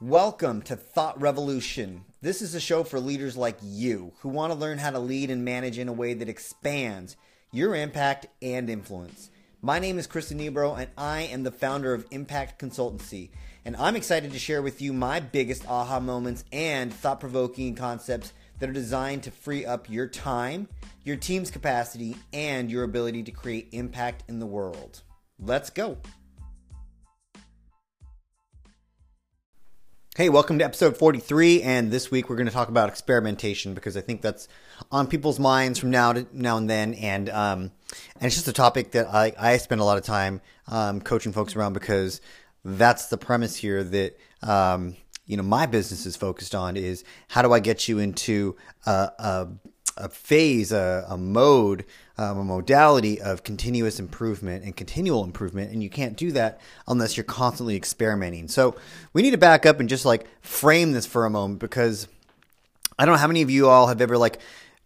Welcome to Thought Revolution. This is a show for leaders like you who want to learn how to lead and manage in a way that expands your impact and influence. My name is Chris Nebro, and I am the founder of Impact Consultancy. And I'm excited to share with you my biggest aha moments and thought provoking concepts that are designed to free up your time, your team's capacity, and your ability to create impact in the world. Let's go. Hey, welcome to episode 43, and this week we're going to talk about experimentation because I think that's on people's minds from now to now and then, and um, and it's just a topic that I, I spend a lot of time um, coaching folks around because that's the premise here that um, you know my business is focused on is how do I get you into a, a, a phase, a, a mode um, a modality of continuous improvement and continual improvement, and you can't do that unless you're constantly experimenting. So we need to back up and just like frame this for a moment because I don't know how many of you all have ever like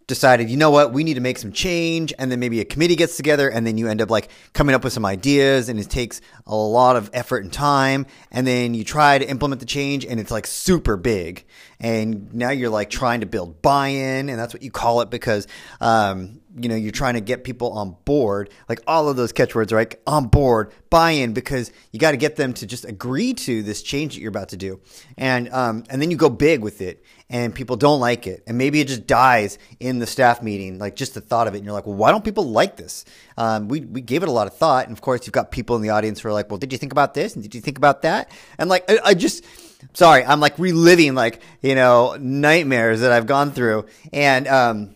decided, you know what, we need to make some change, and then maybe a committee gets together, and then you end up like coming up with some ideas, and it takes a lot of effort and time, and then you try to implement the change, and it's like super big, and now you're like trying to build buy-in, and that's what you call it because um, you know you're trying to get people on board like all of those catchwords right? On board buy in because you got to get them to just agree to this change that you're about to do. And um, and then you go big with it and people don't like it. And maybe it just dies in the staff meeting like just the thought of it and you're like well why don't people like this? Um, we, we gave it a lot of thought and of course you've got people in the audience who are like well did you think about this? And did you think about that? And like I, I just sorry i'm like reliving like you know nightmares that i've gone through. And um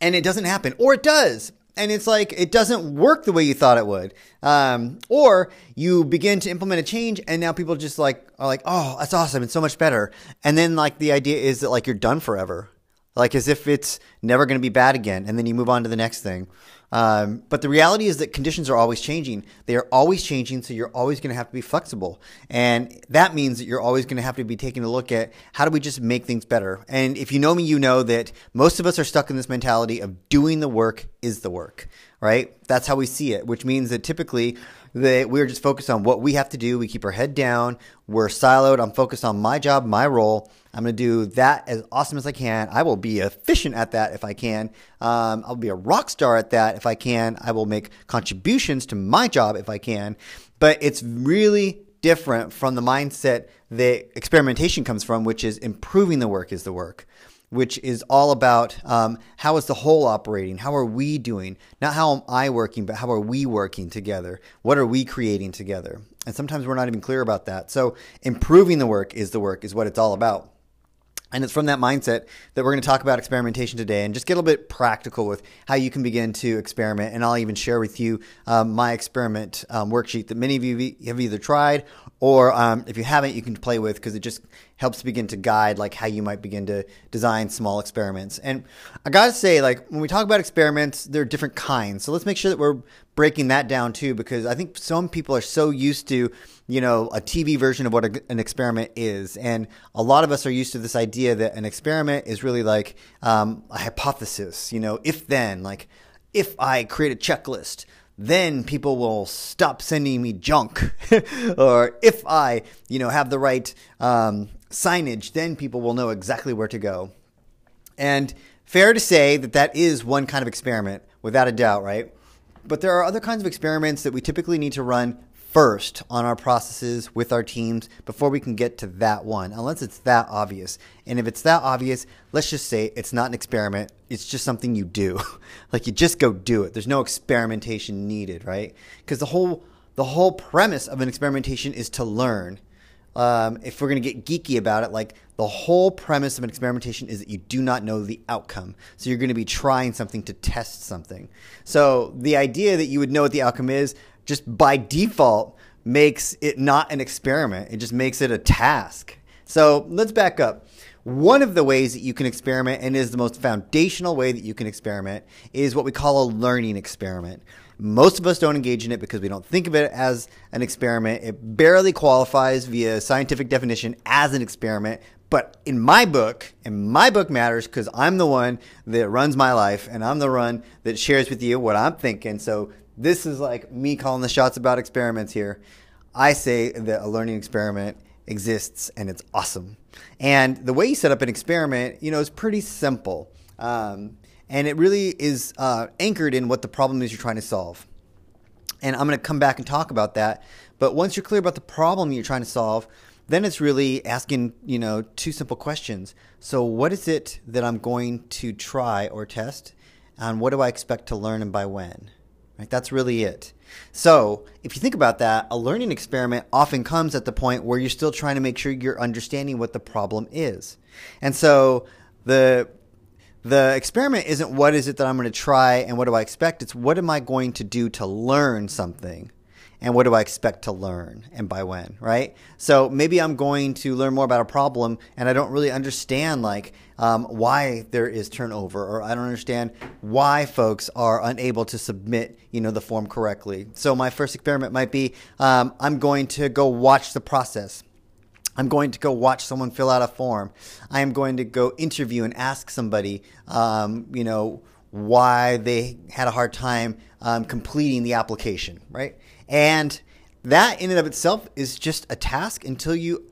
and it doesn't happen, or it does. And it's like it doesn't work the way you thought it would, um, or you begin to implement a change, and now people just like are like, "Oh, that's awesome! It's so much better." And then like the idea is that like you're done forever, like as if it's never going to be bad again, and then you move on to the next thing. Um, but the reality is that conditions are always changing. They are always changing, so you're always going to have to be flexible. And that means that you're always going to have to be taking a look at how do we just make things better. And if you know me, you know that most of us are stuck in this mentality of doing the work is the work, right? That's how we see it, which means that typically that we're just focused on what we have to do. We keep our head down. We're siloed. I'm focused on my job, my role. I'm going to do that as awesome as I can. I will be efficient at that if I can. Um, I'll be a rock star at that if I can. I will make contributions to my job if I can. But it's really different from the mindset that experimentation comes from, which is improving the work is the work which is all about um, how is the whole operating? How are we doing? Not how am I working, but how are we working together? What are we creating together? And sometimes we're not even clear about that. So improving the work is the work, is what it's all about. And it's from that mindset that we're going to talk about experimentation today and just get a little bit practical with how you can begin to experiment. And I'll even share with you um, my experiment um, worksheet that many of you have either tried or um, if you haven't, you can play with because it just helps begin to guide like how you might begin to design small experiments. And I got to say, like when we talk about experiments, there are different kinds. So let's make sure that we're breaking that down too, because I think some people are so used to you know, a TV version of what a, an experiment is. And a lot of us are used to this idea that an experiment is really like um, a hypothesis, you know, if then, like if I create a checklist, then people will stop sending me junk. or if I, you know, have the right um, signage, then people will know exactly where to go. And fair to say that that is one kind of experiment, without a doubt, right? But there are other kinds of experiments that we typically need to run first on our processes with our teams before we can get to that one, unless it's that obvious. And if it's that obvious, let's just say it's not an experiment, it's just something you do. like you just go do it. There's no experimentation needed, right? Because the whole the whole premise of an experimentation is to learn. Um, if we're going to get geeky about it, like the whole premise of an experimentation is that you do not know the outcome. So you're going to be trying something to test something. So the idea that you would know what the outcome is just by default makes it not an experiment. It just makes it a task. So let's back up. One of the ways that you can experiment, and is the most foundational way that you can experiment, is what we call a learning experiment. Most of us don't engage in it because we don't think of it as an experiment. It barely qualifies via scientific definition as an experiment. But in my book, and my book matters because I'm the one that runs my life and I'm the one that shares with you what I'm thinking. So this is like me calling the shots about experiments here. I say that a learning experiment exists and it's awesome. And the way you set up an experiment, you know, is pretty simple. Um, and it really is uh, anchored in what the problem is you're trying to solve. And I'm going to come back and talk about that. But once you're clear about the problem you're trying to solve, then it's really asking, you know, two simple questions. So, what is it that I'm going to try or test? And what do I expect to learn and by when? Right? That's really it. So, if you think about that, a learning experiment often comes at the point where you're still trying to make sure you're understanding what the problem is. And so, the the experiment isn't what is it that I'm going to try and what do I expect? It's what am I going to do to learn something? and what do I expect to learn and by when, right? So maybe I'm going to learn more about a problem and I don't really understand like um, why there is turnover or I don't understand why folks are unable to submit, you know, the form correctly. So my first experiment might be um, I'm going to go watch the process. I'm going to go watch someone fill out a form. I am going to go interview and ask somebody, um, you know, why they had a hard time um, completing the application, right? And that in and of itself is just a task until you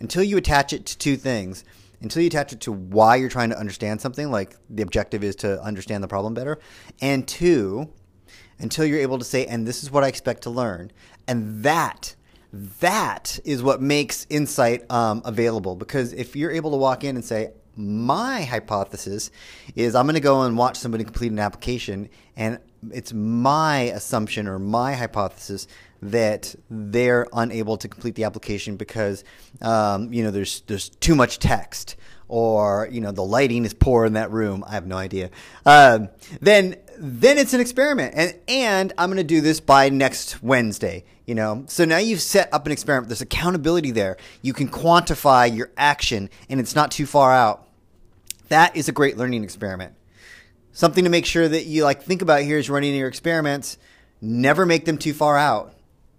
until you attach it to two things. Until you attach it to why you're trying to understand something, like the objective is to understand the problem better, and two, until you're able to say, and this is what I expect to learn, and that that is what makes insight um, available. Because if you're able to walk in and say, my hypothesis is I'm going to go and watch somebody complete an application, and it's my assumption or my hypothesis that they're unable to complete the application because um, you know there's there's too much text or you know the lighting is poor in that room. I have no idea. Um, then then it's an experiment, and and I'm going to do this by next Wednesday. You know, so now you've set up an experiment. There's accountability there. You can quantify your action, and it's not too far out. That is a great learning experiment something to make sure that you like think about here is running your experiments. Never make them too far out.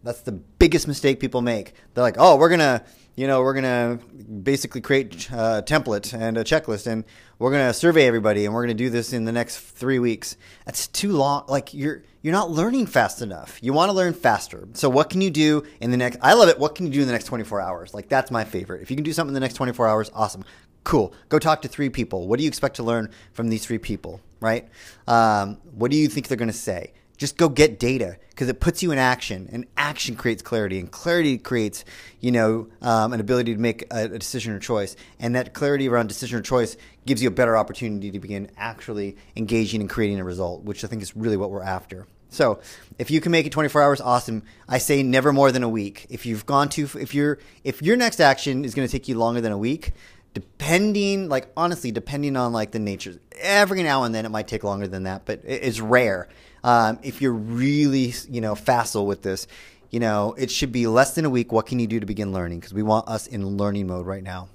That's the biggest mistake people make. They're like, oh, we're gonna, you know, we're gonna basically create a template and a checklist, and we're gonna survey everybody, and we're gonna do this in the next three weeks. That's too long. Like you're you're not learning fast enough. You want to learn faster. So what can you do in the next? I love it. What can you do in the next 24 hours? Like that's my favorite. If you can do something in the next 24 hours, awesome. Cool. Go talk to three people. What do you expect to learn from these three people? Right? Um, what do you think they're to say? Just go get data because it puts you in action, and action creates clarity, and clarity creates, you know, um, an ability to make a, a decision or choice, and that clarity around decision or choice gives you a better opportunity to begin actually engaging and creating a result, which I think is really what we're after. So, if you can make it 24 hours, awesome. I say never more than a week. If you've gone to, if you're, if your next action is going to take you longer than a week, depending like honestly depending on like the nature every now and then it might take longer than that but it's rare um, if you're really you know facile with this you know it should be less than a week. What can you do to begin learning? Because we want us in learning mode right now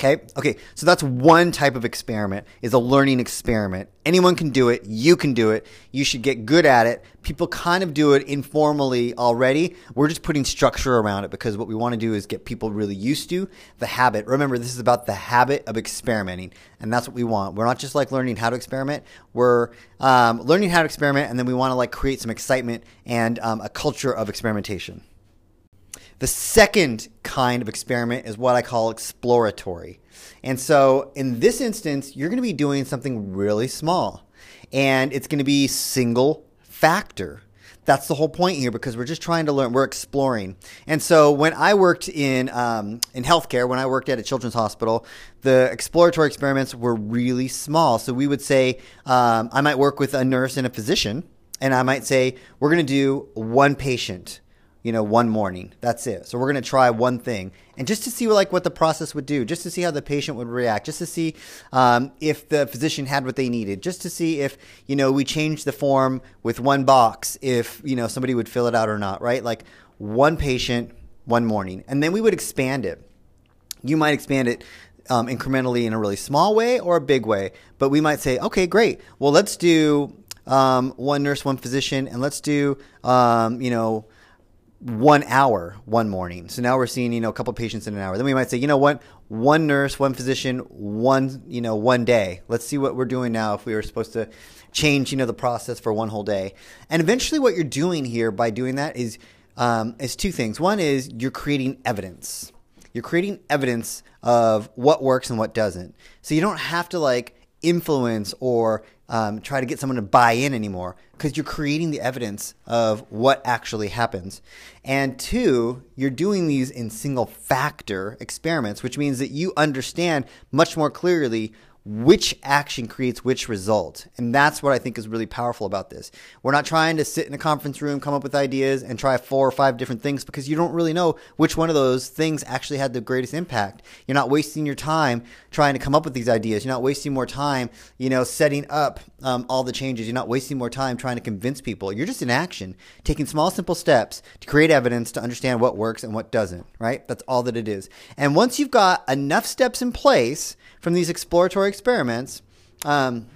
Okay. Okay. So that's one type of experiment is a learning experiment. Anyone can do it. You can do it. You should get good at it. People kind of do it informally already. We're just putting structure around it because what we want to do is get people really used to the habit. Remember, this is about the habit of experimenting. And that's what we want. We're not just like learning how to experiment. We're um, learning how to experiment and then we want to like create some excitement and um, a culture of experimentation. The second kind of experiment is what I call exploratory. And so in this instance, you're going to be doing something really small and it's going to be single factor. That's the whole point here because we're just trying to learn. We're exploring. And so when I worked in um, in healthcare, when I worked at a children's hospital, the exploratory experiments were really small. So we would say um, I might work with a nurse and a physician, and I might say we're going to do one patient you know, one morning. That's it. So we're going to try one thing, and just to see like what the process would do, just to see how the patient would react, just to see um, if the physician had what they needed, just to see if you know we changed the form with one box, if you know somebody would fill it out or not, right? Like one patient, one morning, and then we would expand it. You might expand it um, incrementally in a really small way or a big way, but we might say, okay, great. Well, let's do um, one nurse, one physician, and let's do um, you know one hour one morning. So now we're seeing, you know, a couple patients in an hour. Then we might say, you know what, one nurse, one physician, one, you know, one day. Let's see what we're doing now if we were supposed to change, you know, the process for one whole day. And eventually what you're doing here by doing that is um, is two things. One is you're creating evidence. you're creating evidence of what works and what doesn't. So you don't have to like influence or um, try to get someone to buy in anymore because you're creating the evidence of what actually happens. And two, you're doing these in single factor experiments, which means that you understand much more clearly which action creates which result. And that's what I think is really powerful about this. We're not trying to sit in a conference room, come up with ideas, and try four or five different things because you don't really know which one of those things actually had the greatest impact. You're not wasting your time trying to come up with these ideas. You're not wasting more time, you know, setting up um, all the changes. You're not wasting more time trying to convince people. You're just in action, taking small, simple steps to create evidence to understand what works and what doesn't, right? That's all that it is. And once you've got enough steps in place, from these exploratory experiments. Um,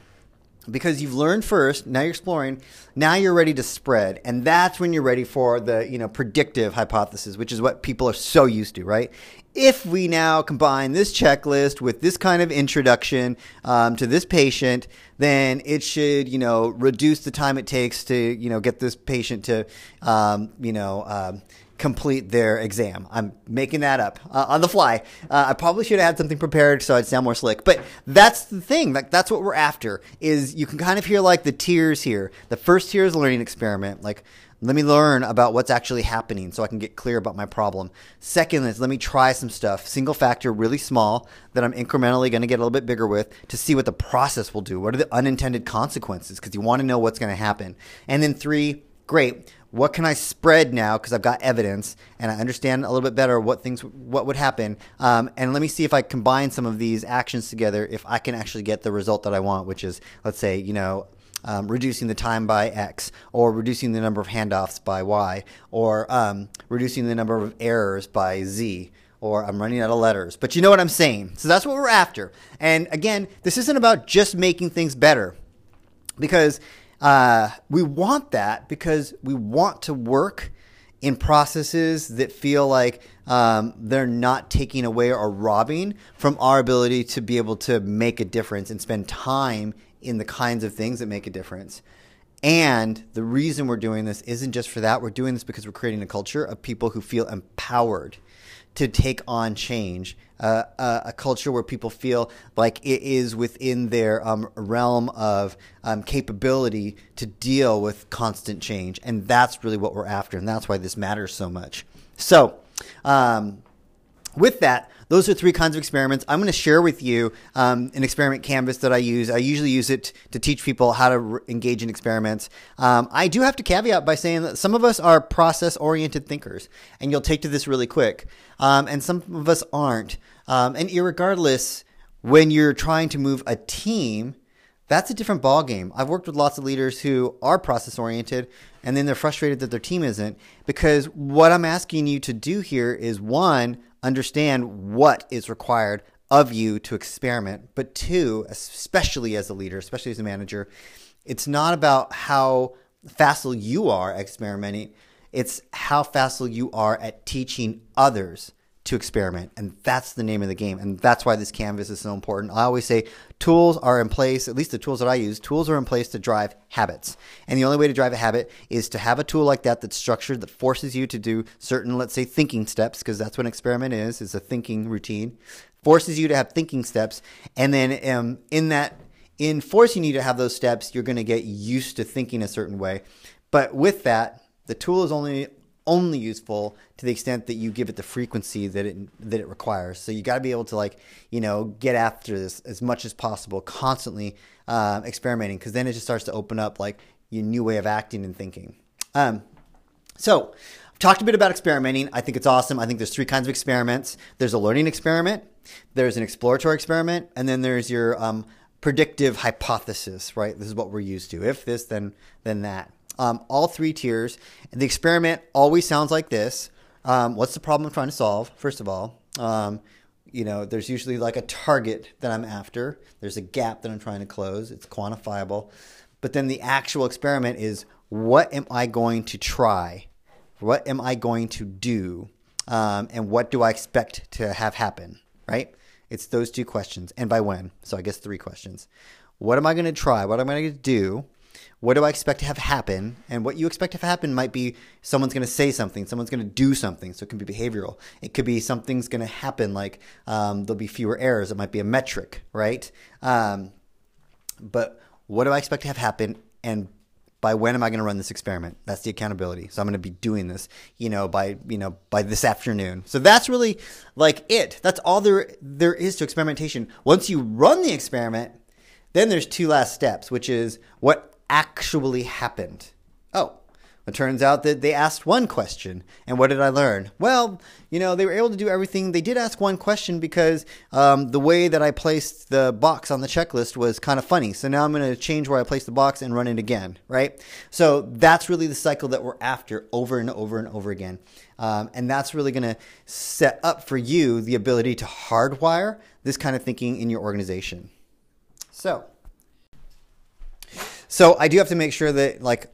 because you've learned first, now you're exploring, now you're ready to spread. And that's when you're ready for the, you know, predictive hypothesis, which is what people are so used to, right? If we now combine this checklist with this kind of introduction um, to this patient, then it should, you know, reduce the time it takes to, you know, get this patient to, um, you know, um, complete their exam. I'm making that up uh, on the fly. Uh, I probably should have had something prepared so I'd sound more slick. But that's the thing. Like that's what we're after. Is you can kind of hear like the tiers here. The first tier is learning experiment. Like let me learn about what's actually happening so I can get clear about my problem. Second is let me try some stuff, single factor, really small, that I'm incrementally going to get a little bit bigger with to see what the process will do. What are the unintended consequences? Because you want to know what's going to happen. And then three, great what can I spread now because I've got evidence and I understand a little bit better what things what would happen. Um, and let me see if I combine some of these actions together if I can actually get the result that I want, which is let's say you know. Um, reducing the time by X, or reducing the number of handoffs by Y, or um, reducing the number of errors by Z, or I'm running out of letters. But you know what I'm saying. So that's what we're after. And again, this isn't about just making things better, because uh, we want that because we want to work in processes that feel like um, they're not taking away or robbing from our ability to be able to make a difference and spend time in the kinds of things that make a difference. And the reason we're doing this isn't just for that. We're doing this because we're creating a culture of people who feel empowered to take on change, uh, a, a, culture where people feel like it is within their um, realm of um, capability to deal with constant change. And that's really what we're after. And that's why this matters so much. So, um, with that, those are three kinds of experiments. I'm going to share with you um, an experiment canvas that I use. I usually use it to teach people how to re- engage in experiments. Um, I do have to caveat by saying that some of us are process oriented thinkers, and you'll take to this really quick, um, and some of us aren't. Um, and regardless, when you're trying to move a team, that's a different ballgame. I've worked with lots of leaders who are process oriented and then they're frustrated that their team isn't because what I'm asking you to do here is one, understand what is required of you to experiment. But two, especially as a leader, especially as a manager, it's not about how facile you are experimenting, it's how facile you are at teaching others to experiment. And that's the name of the game. And that's why this canvas is so important. I always say tools are in place, at least the tools that I use, tools are in place to drive habits. And the only way to drive a habit is to have a tool like that that's structured, that forces you to do certain, let's say, thinking steps, because that's what an experiment is, is a thinking routine, forces you to have thinking steps. And then um, in that, in forcing you to have those steps, you're going to get used to thinking a certain way. But with that, the tool is only only useful to the extent that you give it the frequency that it that it requires. So you got to be able to like you know get after this as much as possible, constantly uh, experimenting, because then it just starts to open up like your new way of acting and thinking. Um, so I've talked a bit about experimenting. I think it's awesome. I think there's three kinds of experiments. There's a learning experiment, there's an exploratory experiment, and then there's your um, predictive hypothesis. Right? This is what we're used to. If this, then then that um, all three tiers. And the experiment always sounds like this. Um, what's the problem I'm trying to solve? First of all, um, you know, there's usually like a target that I'm after. There's a gap that I'm trying to close. It's quantifiable. But then the actual experiment is what am I going to try? What am I going to do? Um, and what do I expect to have happen? Right? It's those two questions. And by when? So I guess three questions. What am I going to try? What am I going to do? What do I expect to have happen? And what you expect to happen might be someone's going to say something, someone's going to do something. So it can be behavioral. It could be something's going to happen, like um, there'll be fewer errors. It might be a metric, right? Um, but what do I expect to have happen? And by when am I going to run this experiment? That's the accountability. So I'm going to be doing this, you know, by you know by this afternoon. So that's really like it. That's all there there is to experimentation. Once you run the experiment, then there's two last steps, which is what actually happened. Oh, it turns out that they asked one question. And what did I learn? Well, you know, they were able to do everything. They did ask one question because um, the way that I placed the box on the checklist was kind of funny. So now I'm going to change where I place the box and run it again, right? So that's really the cycle that we're after over and over and over again. Um, and that's really going to set up for you the ability to hardwire this kind of thinking in your organization. So, so I do have to make sure that like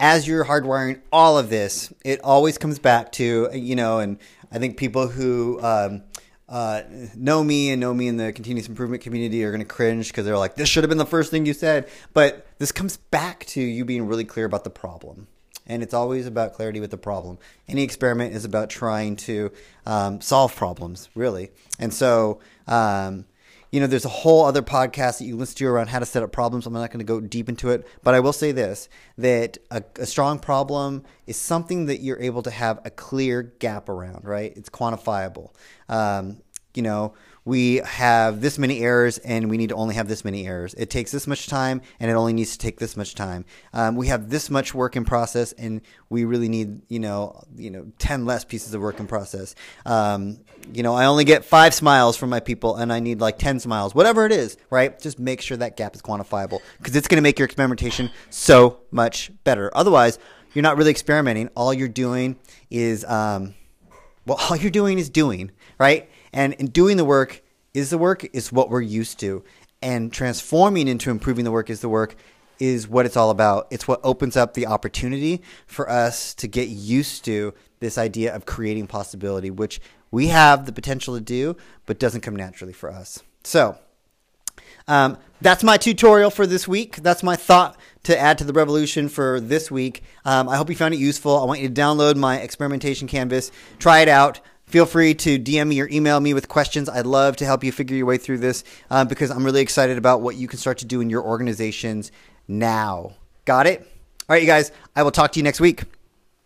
as you're hardwiring all of this, it always comes back to you know, and I think people who um, uh, know me and know me in the continuous improvement community are going to cringe because they're like, "This should have been the first thing you said." But this comes back to you being really clear about the problem, and it's always about clarity with the problem. Any experiment is about trying to um, solve problems, really, and so. Um, you know, there's a whole other podcast that you listen to around how to set up problems. I'm not going to go deep into it, but I will say this that a, a, strong problem is something that you're able to have a clear gap around, right? It's quantifiable. Um, you know, we have this many errors and we need to only have this many errors. It takes this much time and it only needs to take this much time. Um, we have this much work in process and we really need, you know, you know, 10 less pieces of work in process. Um, you know, I only get five smiles from my people and I need like 10 smiles, whatever it is, right? Just make sure that gap is quantifiable because it's going to make your experimentation so much better. Otherwise, you're not really experimenting. All you're doing is, um, well, all you're doing is doing, right? And in doing the work is the work is what we're used to. And transforming into improving the work is the work is what it's all about. It's what opens up the opportunity for us to get used to this idea of creating possibility, which we have the potential to do, but doesn't come naturally for us. So, um, that's my tutorial for this week. That's my thought to add to the revolution for this week. Um, I hope you found it useful. I want you to download my experimentation canvas, try it out. Feel free to DM me or email me with questions. I'd love to help you figure your way through this uh, because I'm really excited about what you can start to do in your organizations now. Got it? All right, you guys, I will talk to you next week.